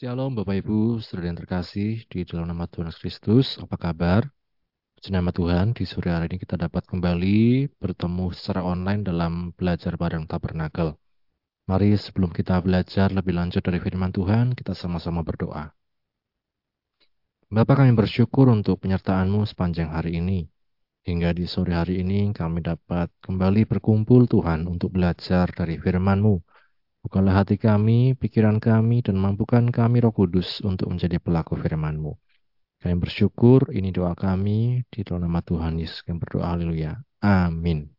Shalom Bapak Ibu, saudara yang terkasih di dalam nama Tuhan Kristus, apa kabar? Puji nama Tuhan, di sore hari ini kita dapat kembali bertemu secara online dalam belajar bareng tabernakel. Mari sebelum kita belajar lebih lanjut dari firman Tuhan, kita sama-sama berdoa. Bapak kami bersyukur untuk penyertaan-Mu sepanjang hari ini. Hingga di sore hari ini kami dapat kembali berkumpul Tuhan untuk belajar dari firman-Mu. Bukalah hati kami, pikiran kami, dan mampukan kami roh kudus untuk menjadi pelaku firman-Mu. Kami bersyukur, ini doa kami, di dalam nama Tuhan Yesus kami berdoa, haleluya. Amin.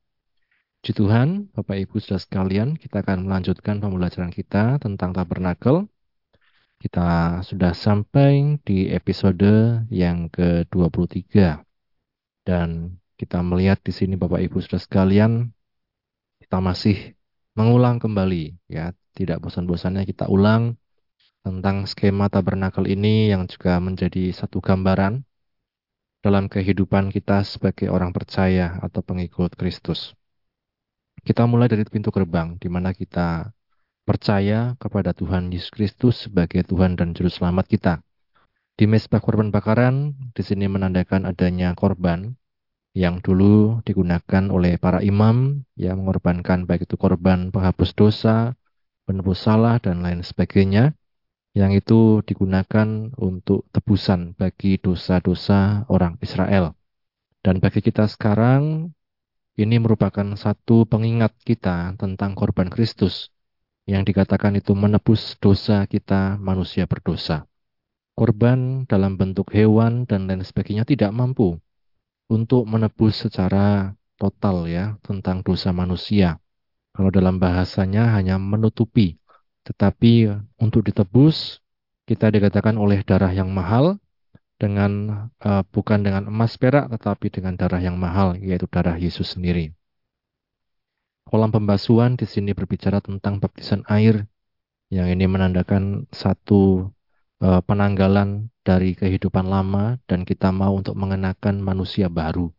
Puji Tuhan, Bapak Ibu sudah sekalian, kita akan melanjutkan pembelajaran kita tentang tabernakel. Kita sudah sampai di episode yang ke-23. Dan kita melihat di sini Bapak Ibu sudah sekalian, kita masih mengulang kembali ya tidak bosan-bosannya kita ulang tentang skema tabernakel ini yang juga menjadi satu gambaran dalam kehidupan kita sebagai orang percaya atau pengikut Kristus. Kita mulai dari pintu gerbang di mana kita percaya kepada Tuhan Yesus Kristus sebagai Tuhan dan juru selamat kita. Di mesbah korban bakaran di sini menandakan adanya korban yang dulu digunakan oleh para imam yang mengorbankan baik itu korban penghapus dosa, penebus salah, dan lain sebagainya, yang itu digunakan untuk tebusan bagi dosa-dosa orang Israel. Dan bagi kita sekarang, ini merupakan satu pengingat kita tentang korban Kristus, yang dikatakan itu menebus dosa kita manusia berdosa. Korban dalam bentuk hewan dan lain sebagainya tidak mampu untuk menebus secara total ya tentang dosa manusia. Kalau dalam bahasanya hanya menutupi, tetapi untuk ditebus kita dikatakan oleh darah yang mahal dengan uh, bukan dengan emas perak tetapi dengan darah yang mahal yaitu darah Yesus sendiri. Kolam pembasuhan di sini berbicara tentang baptisan air yang ini menandakan satu penanggalan dari kehidupan lama dan kita mau untuk mengenakan manusia baru.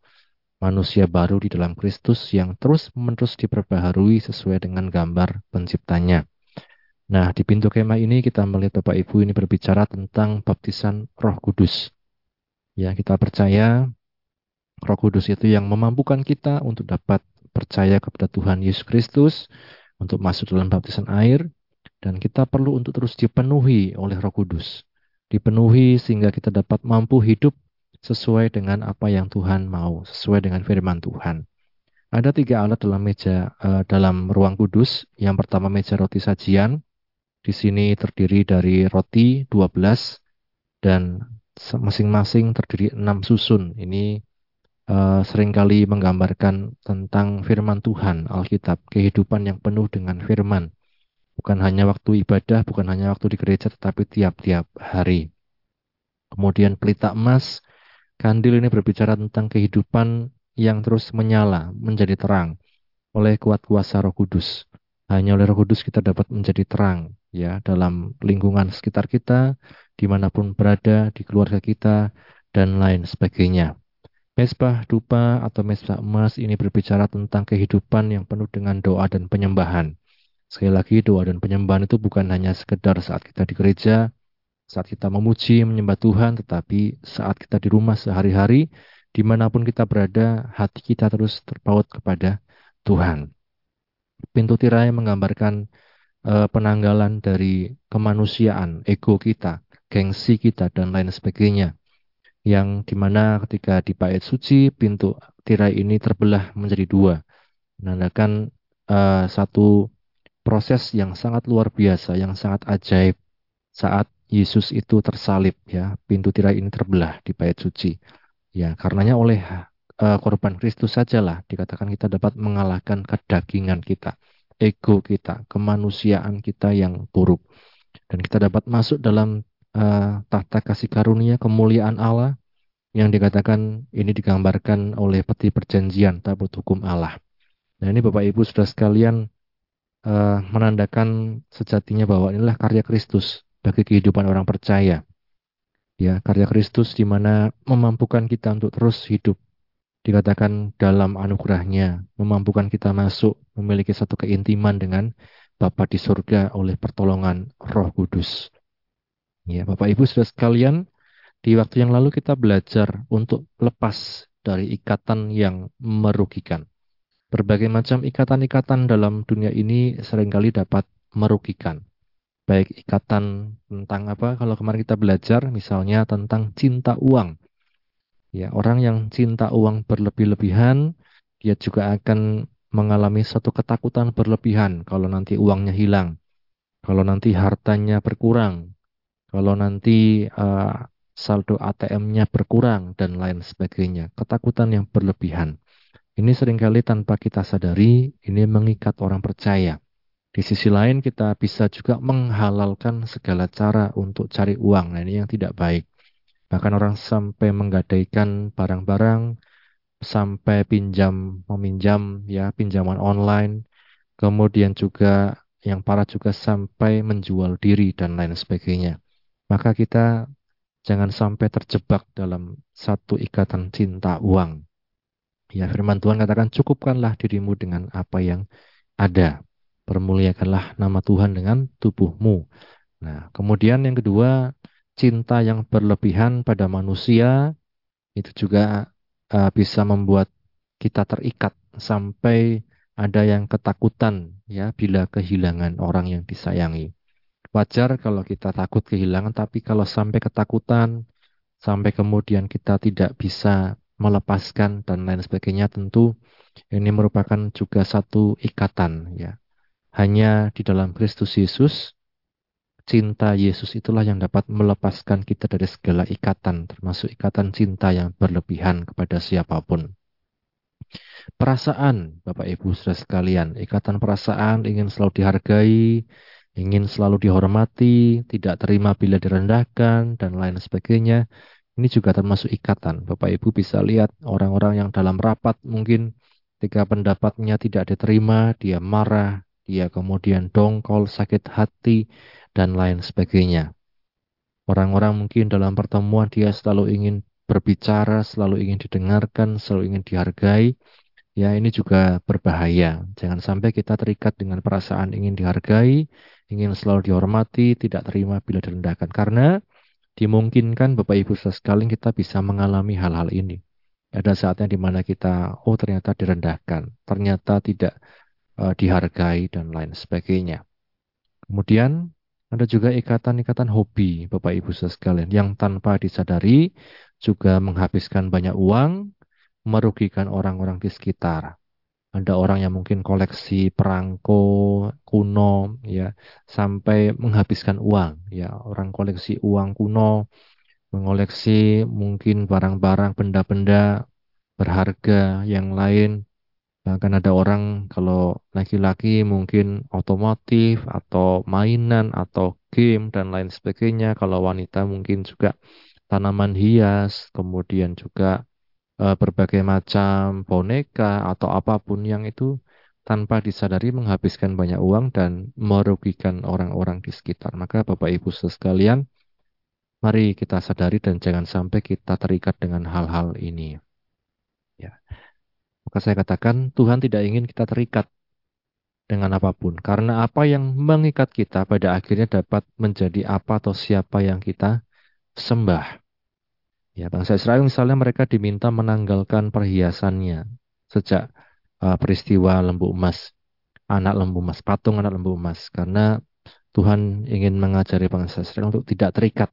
Manusia baru di dalam Kristus yang terus-menerus diperbaharui sesuai dengan gambar penciptanya. Nah, di pintu kemah ini kita melihat Bapak Ibu ini berbicara tentang baptisan Roh Kudus. Ya, kita percaya Roh Kudus itu yang memampukan kita untuk dapat percaya kepada Tuhan Yesus Kristus, untuk masuk dalam baptisan air, dan kita perlu untuk terus dipenuhi oleh Roh Kudus dipenuhi sehingga kita dapat mampu hidup sesuai dengan apa yang Tuhan mau, sesuai dengan firman Tuhan. Ada tiga alat dalam meja uh, dalam ruang kudus. Yang pertama meja roti sajian. Di sini terdiri dari roti 12 dan masing-masing terdiri enam susun. Ini uh, sering kali menggambarkan tentang firman Tuhan, Alkitab, kehidupan yang penuh dengan firman. Bukan hanya waktu ibadah, bukan hanya waktu di gereja, tetapi tiap-tiap hari. Kemudian pelita emas, kandil ini berbicara tentang kehidupan yang terus menyala, menjadi terang oleh kuat kuasa Roh Kudus. Hanya oleh Roh Kudus kita dapat menjadi terang ya dalam lingkungan sekitar kita, di mana pun berada, di keluarga kita, dan lain sebagainya. Mesbah dupa atau mesbah emas ini berbicara tentang kehidupan yang penuh dengan doa dan penyembahan. Sekali lagi doa dan penyembahan itu bukan hanya sekedar saat kita di gereja, saat kita memuji, menyembah Tuhan, tetapi saat kita di rumah sehari-hari, di mana pun kita berada, hati kita terus terpaut kepada Tuhan. Pintu tirai menggambarkan uh, penanggalan dari kemanusiaan, ego kita, gengsi kita, dan lain sebagainya. Yang di mana ketika di bait suci, pintu tirai ini terbelah menjadi dua. Menandakan uh, satu proses yang sangat luar biasa, yang sangat ajaib saat Yesus itu tersalib ya, pintu tirai ini terbelah di bait suci. Ya, karenanya oleh uh, korban Kristus sajalah dikatakan kita dapat mengalahkan kedagingan kita, ego kita, kemanusiaan kita yang buruk. Dan kita dapat masuk dalam uh, tahta kasih karunia kemuliaan Allah yang dikatakan ini digambarkan oleh peti perjanjian tabut hukum Allah. Nah ini Bapak Ibu sudah sekalian uh, menandakan sejatinya bahwa inilah karya Kristus bagi kehidupan orang percaya. Ya, karya Kristus di mana memampukan kita untuk terus hidup dikatakan dalam anugerahnya, memampukan kita masuk memiliki satu keintiman dengan Bapa di surga oleh pertolongan Roh Kudus. Ya, Bapak Ibu sudah sekalian, di waktu yang lalu kita belajar untuk lepas dari ikatan yang merugikan. Berbagai macam ikatan-ikatan dalam dunia ini sering kali dapat merugikan. Baik ikatan tentang apa? Kalau kemarin kita belajar misalnya tentang cinta uang. Ya, orang yang cinta uang berlebih-lebihan, dia juga akan mengalami satu ketakutan berlebihan kalau nanti uangnya hilang, kalau nanti hartanya berkurang, kalau nanti uh, saldo ATM-nya berkurang dan lain sebagainya. Ketakutan yang berlebihan. Ini sering kali tanpa kita sadari, ini mengikat orang percaya. Di sisi lain kita bisa juga menghalalkan segala cara untuk cari uang. Nah ini yang tidak baik. Bahkan orang sampai menggadaikan barang-barang, sampai pinjam, meminjam ya pinjaman online. Kemudian juga yang parah juga sampai menjual diri dan lain sebagainya maka kita jangan sampai terjebak dalam satu ikatan cinta uang. Ya, firman Tuhan katakan cukupkanlah dirimu dengan apa yang ada. Permuliakanlah nama Tuhan dengan tubuhmu. Nah, kemudian yang kedua, cinta yang berlebihan pada manusia itu juga uh, bisa membuat kita terikat sampai ada yang ketakutan ya bila kehilangan orang yang disayangi. Wajar kalau kita takut kehilangan, tapi kalau sampai ketakutan, sampai kemudian kita tidak bisa melepaskan dan lain sebagainya, tentu ini merupakan juga satu ikatan ya. Hanya di dalam Kristus Yesus, cinta Yesus itulah yang dapat melepaskan kita dari segala ikatan, termasuk ikatan cinta yang berlebihan kepada siapa pun. Perasaan, Bapak Ibu saudara sekalian, ikatan perasaan ingin selalu dihargai, ingin selalu dihormati, tidak terima bila direndahkan, dan lain sebagainya. Ini juga termasuk ikatan. Bapak Ibu bisa lihat orang-orang yang dalam rapat mungkin ketika pendapatnya tidak diterima, dia marah, dia kemudian dongkol, sakit hati, dan lain sebagainya. Orang-orang mungkin dalam pertemuan dia selalu ingin berbicara, selalu ingin didengarkan, selalu ingin dihargai, Ya, ini juga berbahaya. Jangan sampai kita terikat dengan perasaan ingin dihargai, ingin selalu dihormati, tidak terima bila direndahkan. Karena dimungkinkan Bapak Ibu sekalian kita bisa mengalami hal-hal ini. Ada saatnya di mana kita, oh ternyata direndahkan, ternyata tidak uh, dihargai dan lain sebagainya. Kemudian ada juga ikatan-ikatan hobi Bapak Ibu sekalian yang tanpa disadari juga menghabiskan banyak uang, merugikan orang-orang di sekitar. Ada orang yang mungkin koleksi perangko kuno ya sampai menghabiskan uang ya. Orang koleksi uang kuno mengoleksi mungkin barang-barang benda-benda berharga yang lain. Bahkan ada orang kalau laki-laki mungkin otomotif atau mainan atau game dan lain sebagainya. Kalau wanita mungkin juga tanaman hias kemudian juga uh, berbagai macam boneka atau apa pun yang itu tanpa disadari menghabiskan banyak uang dan merugikan orang-orang di sekitar. Maka Bapak Ibu sekalian, mari kita sadari dan jangan sampai kita terikat dengan hal-hal ini. Ya. Maka saya katakan Tuhan tidak ingin kita terikat dengan apa pun. Karena apa yang mengikat kita pada akhirnya dapat menjadi apa atau siapa yang kita sembah. Ya, bangsa Israel misalnya mereka diminta menanggalkan perhiasannya sejak uh, peristiwa lembu emas, anak lembu emas, patung anak lembu emas, karena Tuhan ingin mengajari bangsa Israel untuk tidak terikat,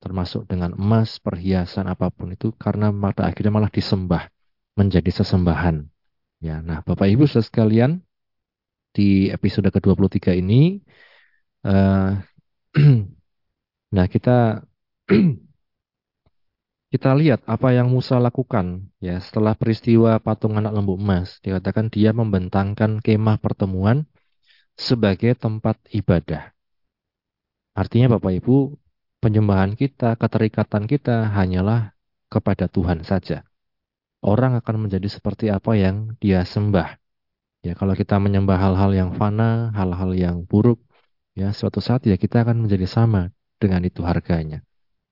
termasuk dengan emas, perhiasan apa pun itu, karena pada akhirnya malah disembah menjadi sesembahan. Ya, nah Bapak Ibu sekalian, di episode ke-23 ini, uh, nah kita kita lihat apa yang Musa lakukan ya setelah peristiwa patung anak lembu emas dikatakan dia membentangkan kemah pertemuan sebagai tempat ibadah. Artinya Bapak Ibu, penyembahan kita, keterikatan kita hanyalah kepada Tuhan saja. Orang akan menjadi seperti apa yang dia sembah. Ya, kalau kita menyembah hal-hal yang fana, hal-hal yang buruk, ya suatu saat ya kita akan menjadi sama dengan itu harganya.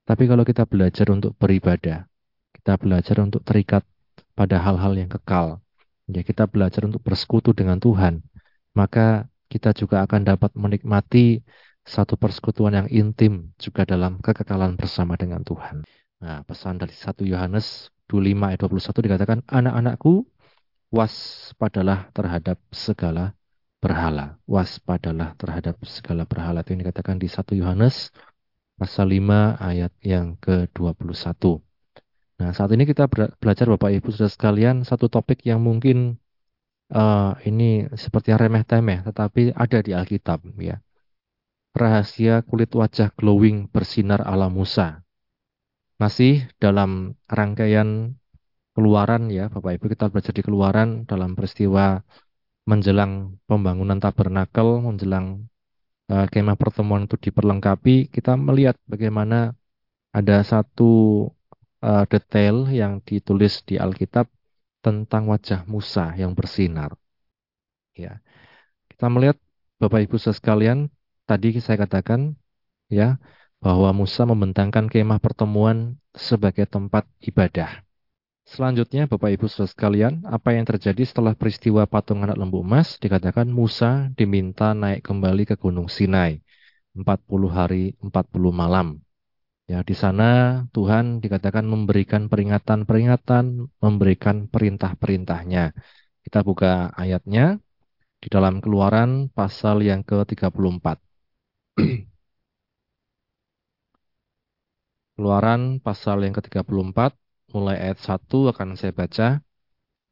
Tapi kalau kita belajar untuk beribadah, kita belajar untuk terikat pada hal-hal yang kekal, ya kita belajar untuk bersekutu dengan Tuhan, maka kita juga akan dapat menikmati satu persekutuan yang intim juga dalam kekekalan bersama dengan Tuhan. Nah, pesan dari 1 Yohanes 25 ayat 21 dikatakan, Anak-anakku, waspadalah terhadap segala berhala. Waspadalah terhadap segala berhala. Itu yang dikatakan di 1 Yohanes pasal 5 ayat yang ke-21. Nah, saat ini kita belajar Bapak Ibu Saudara sekalian satu topik yang mungkin uh, ini seperti remeh-temeh tetapi ada di Alkitab ya rahasia kulit wajah glowing bersinar ala Musa. Masih dalam rangkaian keluaran ya Bapak Ibu kita belajar di keluaran dalam peristiwa menjelang pembangunan tabernakel, menjelang uh, kemah pertemuan itu diperlengkapi, kita melihat bagaimana ada satu uh, detail yang ditulis di Alkitab tentang wajah Musa yang bersinar. Ya. Kita melihat Bapak Ibu sekalian, tadi saya katakan ya bahwa Musa membentangkan kemah pertemuan sebagai tempat ibadah. Selanjutnya Bapak Ibu Saudara sekalian, apa yang terjadi setelah peristiwa patung anak lembu emas dikatakan Musa diminta naik kembali ke Gunung Sinai 40 hari 40 malam. Ya, di sana Tuhan dikatakan memberikan peringatan-peringatan, memberikan perintah-perintahnya. Kita buka ayatnya di dalam Keluaran pasal yang ke-34. Keluaran pasal yang ke-34, mulai ayat 1 akan saya baca.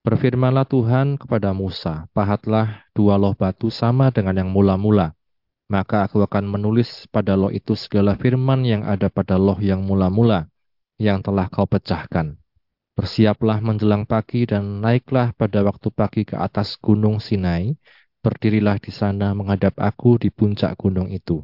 Berfirmanlah Tuhan kepada Musa, pahatlah dua loh batu sama dengan yang mula-mula. Maka aku akan menulis pada loh itu segala firman yang ada pada loh yang mula-mula, yang telah kau pecahkan. Bersiaplah menjelang pagi dan naiklah pada waktu pagi ke atas gunung Sinai, berdirilah di sana menghadap aku di puncak gunung itu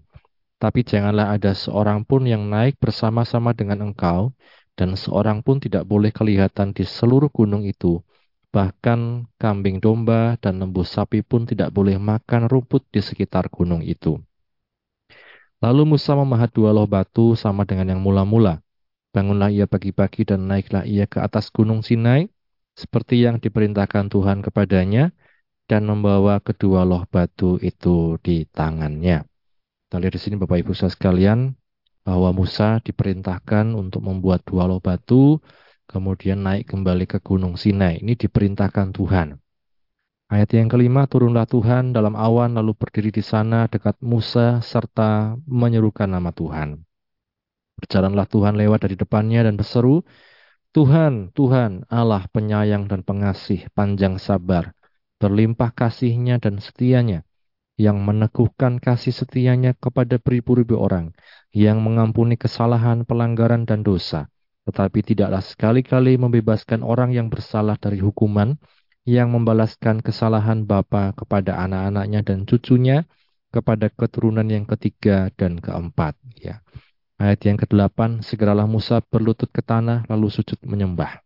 tapi janganlah ada seorang pun yang naik bersama-sama dengan engkau, dan seorang pun tidak boleh kelihatan di seluruh gunung itu. Bahkan kambing domba dan lembu sapi pun tidak boleh makan rumput di sekitar gunung itu. Lalu Musa memahat dua loh batu sama dengan yang mula-mula. Bangunlah ia pagi-pagi dan naiklah ia ke atas gunung Sinai, seperti yang diperintahkan Tuhan kepadanya, dan membawa kedua loh batu itu di tangannya. Kita lihat di sini Bapak Ibu saudara sekalian bahwa Musa diperintahkan untuk membuat dua loh batu kemudian naik kembali ke Gunung Sinai. Ini diperintahkan Tuhan. Ayat yang kelima, turunlah Tuhan dalam awan lalu berdiri di sana dekat Musa serta menyerukan nama Tuhan. Berjalanlah Tuhan lewat dari depannya dan berseru, Tuhan, Tuhan, Allah penyayang dan pengasih, panjang sabar, berlimpah kasihnya dan setianya, yang meneguhkan kasih setianya kepada beribu-ribu orang, yang mengampuni kesalahan, pelanggaran, dan dosa, tetapi tidaklah sekali-kali membebaskan orang yang bersalah dari hukuman, yang membalaskan kesalahan bapa kepada anak-anaknya dan cucunya, kepada keturunan yang ketiga dan keempat. Ya. Ayat yang ke-8, segeralah Musa berlutut ke tanah lalu sujud menyembah.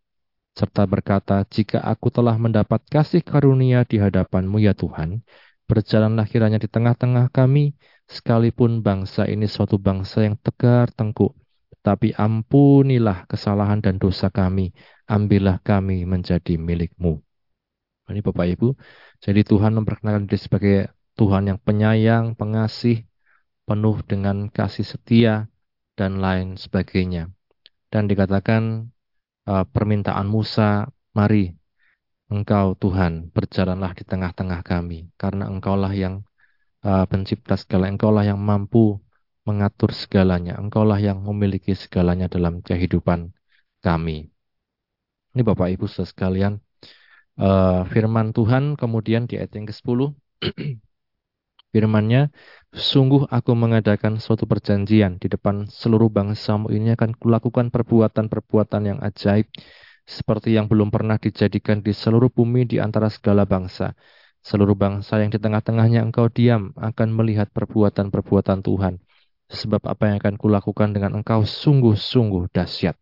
Serta berkata, jika aku telah mendapat kasih karunia di hadapanmu ya Tuhan, Berjalanlah kiranya di tengah-tengah kami, sekalipun bangsa ini suatu bangsa yang tegar tengkuk. Tapi ampunilah kesalahan dan dosa kami, ambillah kami menjadi milikmu. Ini Bapak Ibu, jadi Tuhan memperkenalkan diri sebagai Tuhan yang penyayang, pengasih, penuh dengan kasih setia, dan lain sebagainya. Dan dikatakan uh, permintaan Musa, mari Engkau Tuhan berjalanlah di tengah-tengah kami, karena Engkaulah yang uh, pencipta segala, Engkaulah yang mampu mengatur segalanya, Engkaulah yang memiliki segalanya dalam kehidupan kami. Ini Bapak Ibu sekalian, uh, firman Tuhan kemudian di ayat yang ke-10, firmannya, Sungguh aku mengadakan suatu perjanjian di depan seluruh bangsamu ini akan kulakukan perbuatan-perbuatan yang ajaib seperti yang belum pernah dijadikan di seluruh bumi di antara segala bangsa. Seluruh bangsa yang di tengah-tengahnya engkau diam akan melihat perbuatan-perbuatan Tuhan. Sebab apa yang akan kulakukan dengan engkau sungguh-sungguh dahsyat.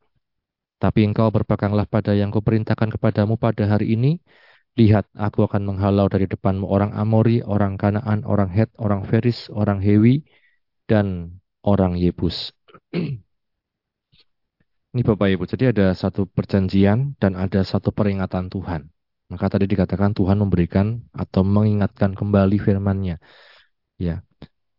Tapi engkau berpeganglah pada yang kuperintahkan kepadamu pada hari ini. Lihat, aku akan menghalau dari depanmu orang Amori, orang Kanaan, orang Het, orang Feris, orang Hewi, dan orang Yebus. Ini Bapak Ibu, jadi ada satu perjanjian dan ada satu peringatan Tuhan. Maka tadi dikatakan Tuhan memberikan atau mengingatkan kembali firman-Nya. Ya.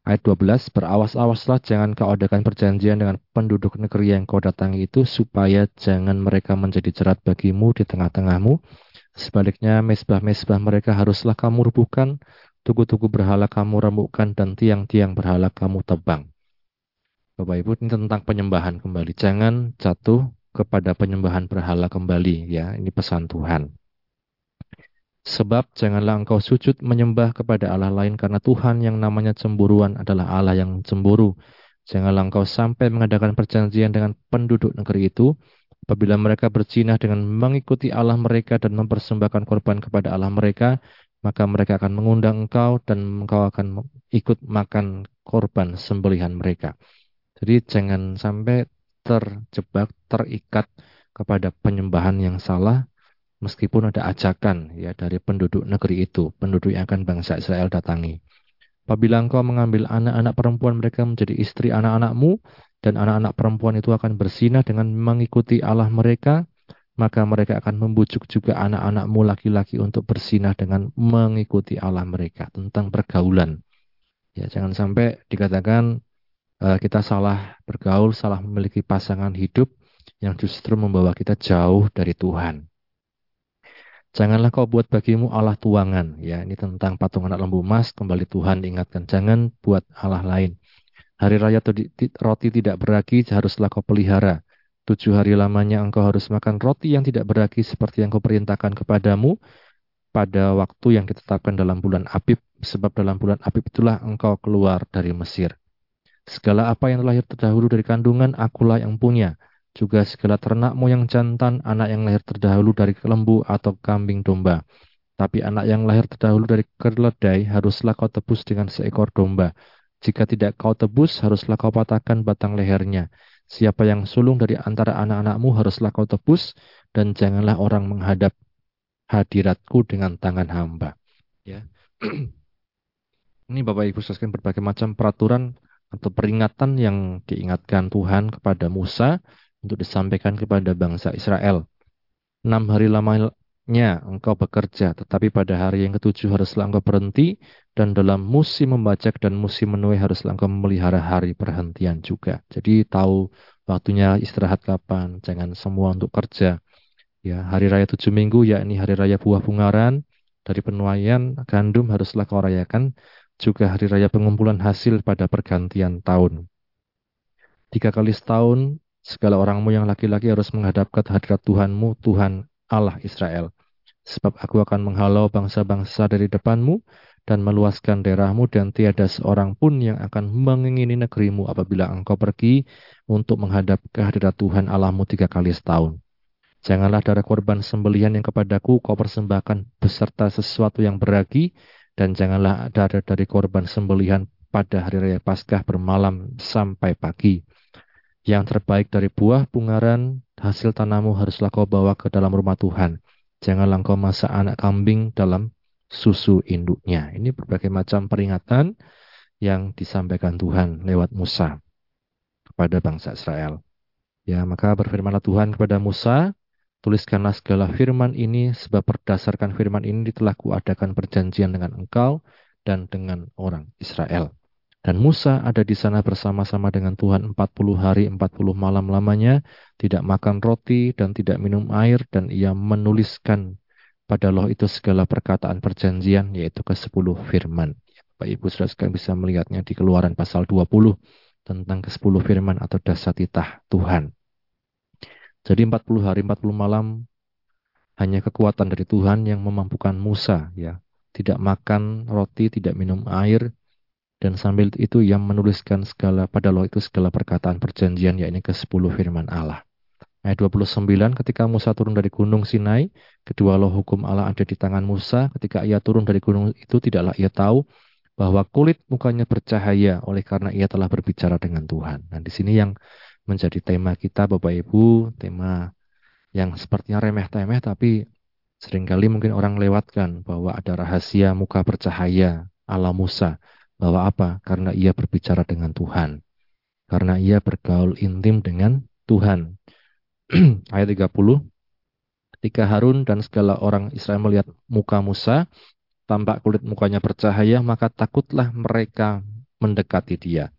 Ayat 12, berawas-awaslah jangan kau perjanjian dengan penduduk negeri yang kau datangi itu, supaya jangan mereka menjadi jerat bagimu di tengah-tengahmu. Sebaliknya, mesbah-mesbah mereka haruslah kamu rubuhkan, tugu-tugu berhala kamu remukkan, dan tiang-tiang berhala kamu tebang. Bapak Ibu, ini tentang penyembahan kembali. Jangan jatuh kepada penyembahan berhala kembali, ya. Ini pesan Tuhan. Sebab janganlah engkau sujud menyembah kepada Allah lain karena Tuhan yang namanya cemburuan adalah Allah yang cemburu. Janganlah engkau sampai mengadakan perjanjian dengan penduduk negeri itu apabila mereka bercinah dengan mengikuti Allah mereka dan mempersembahkan korban kepada Allah mereka, maka mereka akan mengundang engkau dan engkau akan ikut makan korban sembelihan mereka. Jadi jangan sampai terjebak, terikat kepada penyembahan yang salah meskipun ada ajakan ya dari penduduk negeri itu, penduduk yang akan bangsa Israel datangi. Apabila engkau mengambil anak-anak perempuan mereka menjadi istri anak-anakmu, dan anak-anak perempuan itu akan bersinah dengan mengikuti Allah mereka, maka mereka akan membujuk juga anak-anakmu laki-laki untuk bersinah dengan mengikuti Allah mereka tentang pergaulan. Ya, jangan sampai dikatakan kita salah bergaul, salah memiliki pasangan hidup yang justru membawa kita jauh dari Tuhan. Janganlah kau buat bagimu Allah tuangan. Ya, ini tentang patung anak lembu emas. Kembali Tuhan ingatkan, jangan buat Allah lain. Hari raya roti tidak beragi haruslah kau pelihara. Tujuh hari lamanya engkau harus makan roti yang tidak beragi seperti yang kau perintahkan kepadamu pada waktu yang ditetapkan dalam bulan Abib. Sebab dalam bulan Abib itulah engkau keluar dari Mesir. Segala apa yang lahir terdahulu dari kandungan, akulah yang punya juga segala ternak moyang jantan, anak yang lahir terdahulu dari lembu atau kambing domba. Tapi anak yang lahir terdahulu dari keledai haruslah kau tebus dengan seekor domba. Jika tidak kau tebus, haruslah kau patahkan batang lehernya. Siapa yang sulung dari antara anak-anakmu haruslah kau tebus, dan janganlah orang menghadap hadiratku dengan tangan hamba. Ya. Ini Bapak Ibu sekalian berbagai macam peraturan atau peringatan yang diingatkan Tuhan kepada Musa untuk disampaikan kepada bangsa Israel. Enam hari lamanya engkau bekerja, tetapi pada hari yang ketujuh haruslah engkau berhenti, dan dalam musim membajak dan musim menuai haruslah engkau memelihara hari perhentian juga. Jadi tahu waktunya istirahat kapan, jangan semua untuk kerja. Ya, hari raya tujuh minggu yakni hari raya buah bungaran, dari penuaian gandum haruslah kau rayakan, juga hari raya pengumpulan hasil pada pergantian tahun. Tiga kali setahun Segala orangmu yang laki-laki harus menghadap ke hadirat Tuhanmu, Tuhan Allah Israel. Sebab aku akan menghalau bangsa-bangsa dari depanmu dan meluaskan daerahmu dan tiada seorang pun yang akan mengingini negerimu apabila engkau pergi untuk menghadap ke hadirat Tuhan Allahmu tiga kali setahun. Janganlah darah korban sembelihan yang kepadaku kau persembahkan beserta sesuatu yang beragi dan janganlah darah dari korban sembelihan pada hari raya Paskah bermalam sampai pagi yang terbaik dari buah bungaran hasil tanahmu haruslah kau bawa ke dalam rumah Tuhan. Janganlah kau masak anak kambing dalam susu induknya. Ini berbagai macam peringatan yang disampaikan Tuhan lewat Musa kepada bangsa Israel. Ya, maka berfirmanlah Tuhan kepada Musa, tuliskanlah segala firman ini sebab berdasarkan firman ini telah kuadakan perjanjian dengan engkau dan dengan orang Israel. Dan Musa ada di sana bersama-sama dengan Tuhan 40 hari 40 malam lamanya, tidak makan roti dan tidak minum air, dan ia menuliskan pada loh itu segala perkataan perjanjian, yaitu ke-10 firman. Bapak Ibu sudah sekalian bisa melihatnya di keluaran pasal 20 tentang ke-10 firman atau dasatitah Tuhan. Jadi 40 hari 40 malam hanya kekuatan dari Tuhan yang memampukan Musa ya, tidak makan roti, tidak minum air, dan sambil itu ia menuliskan segala pada loh itu segala perkataan perjanjian yakni ke-10 firman Allah. Ayat 29, ketika Musa turun dari gunung Sinai, kedua loh hukum Allah ada di tangan Musa. Ketika ia turun dari gunung itu, tidaklah ia tahu bahwa kulit mukanya bercahaya oleh karena ia telah berbicara dengan Tuhan. Nah, di sini yang menjadi tema kita Bapak Ibu, tema yang sepertinya remeh-temeh tapi sering kali mungkin orang lewatkan bahwa ada rahasia muka bercahaya ala Musa. Bahwa apa? Karena ia berbicara dengan Tuhan. Karena ia bergaul intim dengan Tuhan. Ayat 30. Ketika Harun dan segala orang Israel melihat muka Musa, tampak kulit mukanya bercahaya, maka takutlah mereka mendekati dia.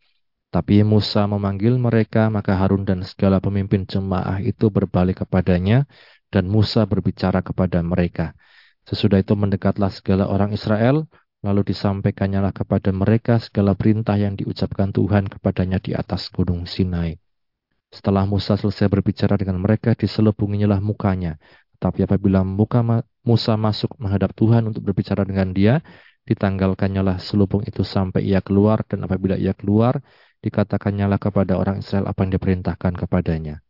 Tapi Musa memanggil mereka, maka Harun dan segala pemimpin jemaah itu berbalik kepadanya, dan Musa berbicara kepada mereka. Sesudah itu mendekatlah segala orang Israel, lalu disampaikannya kepada mereka segala perintah yang diucapkan Tuhan kepadanya di atas gunung Sinai. Setelah Musa selesai berbicara dengan mereka, diselubunginya lah mukanya. Tapi apabila Musa masuk menghadap Tuhan untuk berbicara dengan dia, ditanggalkannya lah selubung itu sampai ia keluar, dan apabila ia keluar, dikatakannya lah kepada orang Israel apa yang diperintahkan kepadanya.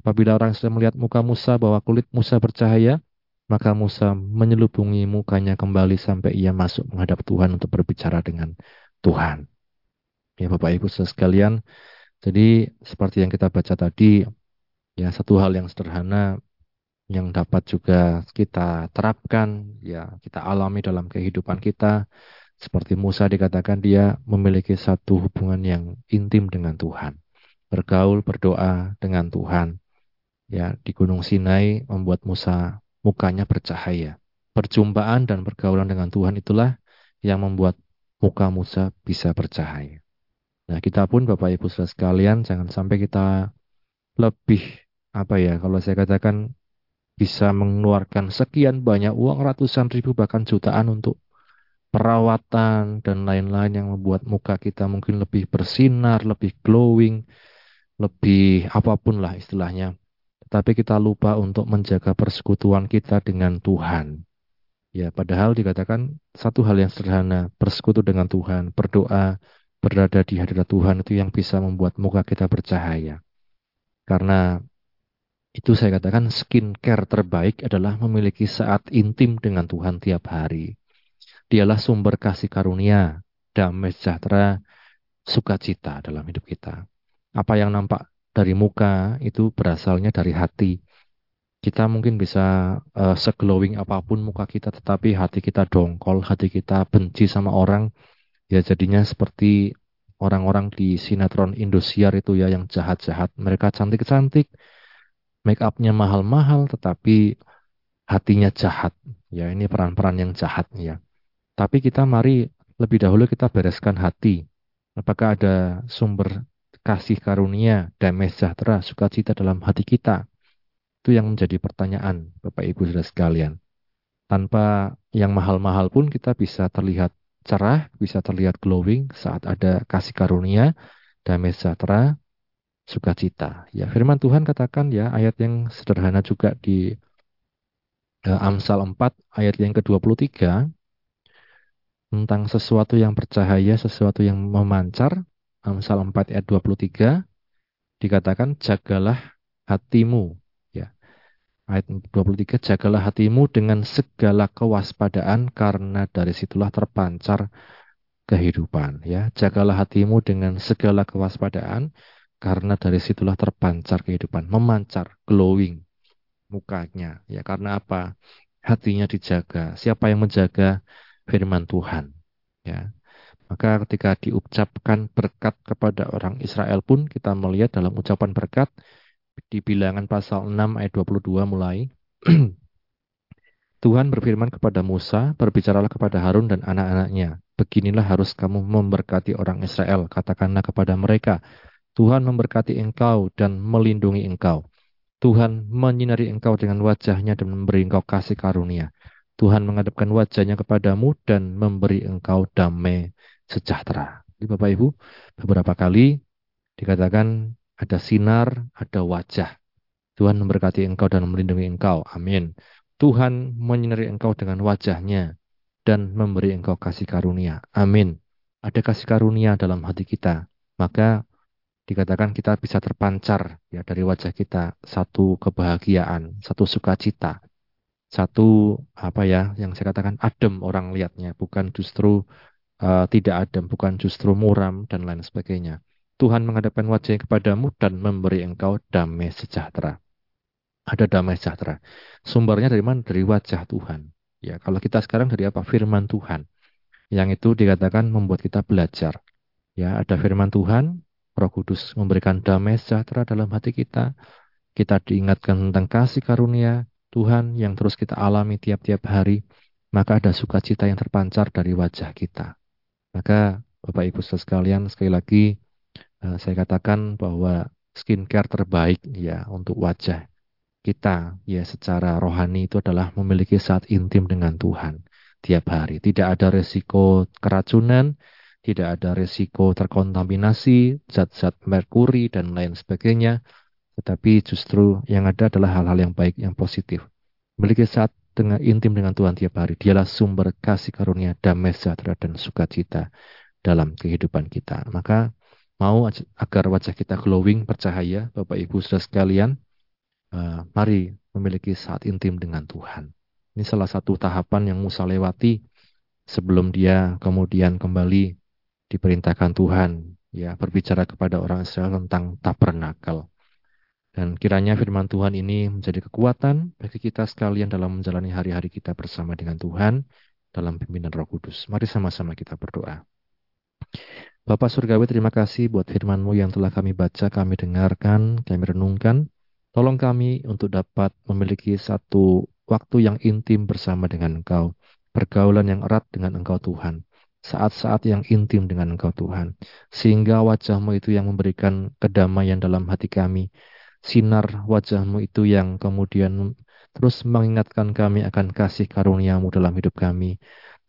Apabila orang Israel melihat muka Musa bahwa kulit Musa bercahaya, maka Musa menyelubungi mukanya kembali sampai ia masuk menghadap Tuhan untuk berbicara dengan Tuhan. Ya Bapak Ibu sekalian, jadi seperti yang kita baca tadi, ya satu hal yang sederhana yang dapat juga kita terapkan, ya kita alami dalam kehidupan kita, seperti Musa dikatakan dia memiliki satu hubungan yang intim dengan Tuhan. Bergaul, berdoa dengan Tuhan. Ya, di Gunung Sinai membuat Musa mukanya bercahaya. Perjumpaan dan pergaulan dengan Tuhan itulah yang membuat muka Musa bisa bercahaya. Nah, kita pun Bapak Ibu Saudara sekalian jangan sampai kita lebih apa ya kalau saya katakan bisa mengeluarkan sekian banyak uang ratusan ribu bahkan jutaan untuk perawatan dan lain-lain yang membuat muka kita mungkin lebih bersinar, lebih glowing, lebih apa pun lah istilahnya. Tetapi kita lupa untuk menjaga persekutuan kita dengan Tuhan. Ya, padahal dikatakan satu hal yang sederhana, bersekutu dengan Tuhan, berdoa, berada di hadirat Tuhan itu yang bisa membuat muka kita bercahaya. Karena itu saya katakan skincare terbaik adalah memiliki saat intim dengan Tuhan tiap hari. Dialah sumber kasih karunia, damai sejahtera, sukacita dalam hidup kita. Apa yang nampak dari muka itu berasalnya dari hati. Kita mungkin bisa uh, seglowing apa pun muka kita, tetapi hati kita dongkol, hati kita benci sama orang, ya jadinya seperti orang-orang di sinetron Indosiar itu ya yang jahat-jahat. Mereka cantik-cantik, make upnya mahal-mahal, tetapi hatinya jahat. Ya ini peran-peran yang jahat ya. Tapi kita mari lebih dahulu kita bereskan hati. Apakah ada sumber kasih karunia, damai sejahtera, sukacita dalam hati kita? Itu yang menjadi pertanyaan Bapak Ibu Saudara sekalian. Tanpa yang mahal-mahal pun kita bisa terlihat cerah, bisa terlihat glowing saat ada kasih karunia, damai sejahtera, sukacita. Ya, firman Tuhan katakan ya ayat yang sederhana juga di uh, Amsal 4 ayat yang ke-23 tentang sesuatu yang bercahaya, sesuatu yang memancar. Amsal 4 ayat 23 dikatakan jagalah hatimu ya. Ayat 23 jagalah hatimu dengan segala kewaspadaan karena dari situlah terpancar kehidupan ya. Jagalah hatimu dengan segala kewaspadaan karena dari situlah terpancar kehidupan, memancar, glowing mukanya ya karena apa? Hatinya dijaga. Siapa yang menjaga? firman Tuhan. Ya. Maka ketika diucapkan berkat kepada orang Israel pun kita melihat dalam ucapan berkat di bilangan pasal 6 ayat 22 mulai Tuhan berfirman kepada Musa, berbicaralah kepada Harun dan anak-anaknya. Beginilah harus kamu memberkati orang Israel. Katakanlah kepada mereka, Tuhan memberkati engkau dan melindungi engkau. Tuhan menyinari engkau dengan wajahnya dan memberi engkau kasih karunia. Tuhan menghadapkan wajahnya kepadamu dan memberi engkau damai sejahtera. Jadi Bapak Ibu, beberapa kali dikatakan ada sinar, ada wajah. Tuhan memberkati engkau dan melindungi engkau. Amin. Tuhan menyinari engkau dengan wajahnya dan memberi engkau kasih karunia. Amin. Ada kasih karunia dalam hati kita. Maka dikatakan kita bisa terpancar ya dari wajah kita. Satu kebahagiaan, satu sukacita, satu apa ya yang saya katakan adem orang lihatnya bukan justru uh, tidak adem bukan justru muram dan lain sebagainya. Tuhan menghadapkan wajahnya kepadamu dan memberi engkau damai sejahtera. Ada damai sejahtera. Sumbernya dari mana? Dari wajah Tuhan. Ya kalau kita sekarang dari apa? Firman Tuhan. Yang itu dikatakan membuat kita belajar. Ya ada firman Tuhan Roh Kudus memberikan damai sejahtera dalam hati kita kita diingatkan tentang kasih karunia Tuhan yang terus kita alami tiap-tiap hari, maka ada sukacita yang terpancar dari wajah kita. Maka Bapak Ibu sekalian, sekali lagi uh, saya katakan bahwa skincare terbaik ya untuk wajah kita ya secara rohani itu adalah memiliki saat intim dengan Tuhan tiap hari. Tidak ada resiko keracunan, tidak ada resiko terkontaminasi, zat-zat merkuri dan lain sebagainya. Tetapi justru yang ada adalah hal-hal yang baik, yang positif. Memiliki saat dengan intim dengan Tuhan tiap hari. Dialah sumber kasih karunia, damai sejahtera dan sukacita dalam kehidupan kita. Maka mau agar wajah kita glowing, bercahaya, Bapak Ibu saudara sekalian, uh, mari memiliki saat intim dengan Tuhan. Ini salah satu tahapan yang Musa lewati sebelum dia kemudian kembali diperintahkan Tuhan ya berbicara kepada orang Israel tentang tabernakel. Dan kiranya firman Tuhan ini menjadi kekuatan bagi kita sekalian dalam menjalani hari-hari kita bersama dengan Tuhan dalam pimpinan Roh Kudus. Mari sama-sama kita berdoa. Bapak Surgawi, terima kasih buat firman-Mu yang telah kami baca, kami dengarkan, kami renungkan. Tolong kami untuk dapat memiliki satu waktu yang intim bersama dengan Engkau, pergaulan yang erat dengan Engkau Tuhan, saat-saat yang intim dengan Engkau Tuhan, sehingga wajahmu itu yang memberikan kedamaian dalam hati kami, sinar wajahmu itu yang kemudian terus mengingatkan kami akan kasih karuniamu dalam hidup kami,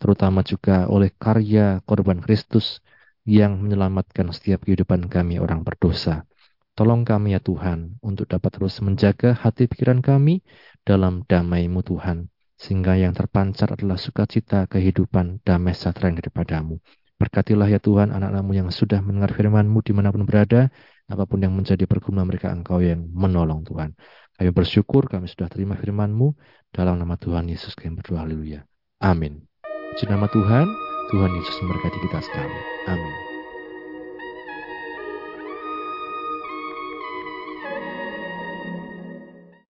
terutama juga oleh karya korban Kristus yang menyelamatkan setiap kehidupan kami orang berdosa. Tolong kami ya Tuhan untuk dapat terus menjaga hati pikiran kami dalam damai-Mu Tuhan. Sehingga yang terpancar adalah sukacita kehidupan damai sejahtera yang daripadamu. Berkatilah ya Tuhan anak-anakmu yang sudah mendengar firman-Mu di mana pun berada, apa pun yang menjadi pergumulan mereka Engkau yang menolong Tuhan. Kami bersyukur kami sudah terima firman-Mu dalam nama Tuhan Yesus kami berdoa haleluya. Amin. Puji nama Tuhan, Tuhan Yesus memberkati kita sekali. Amin.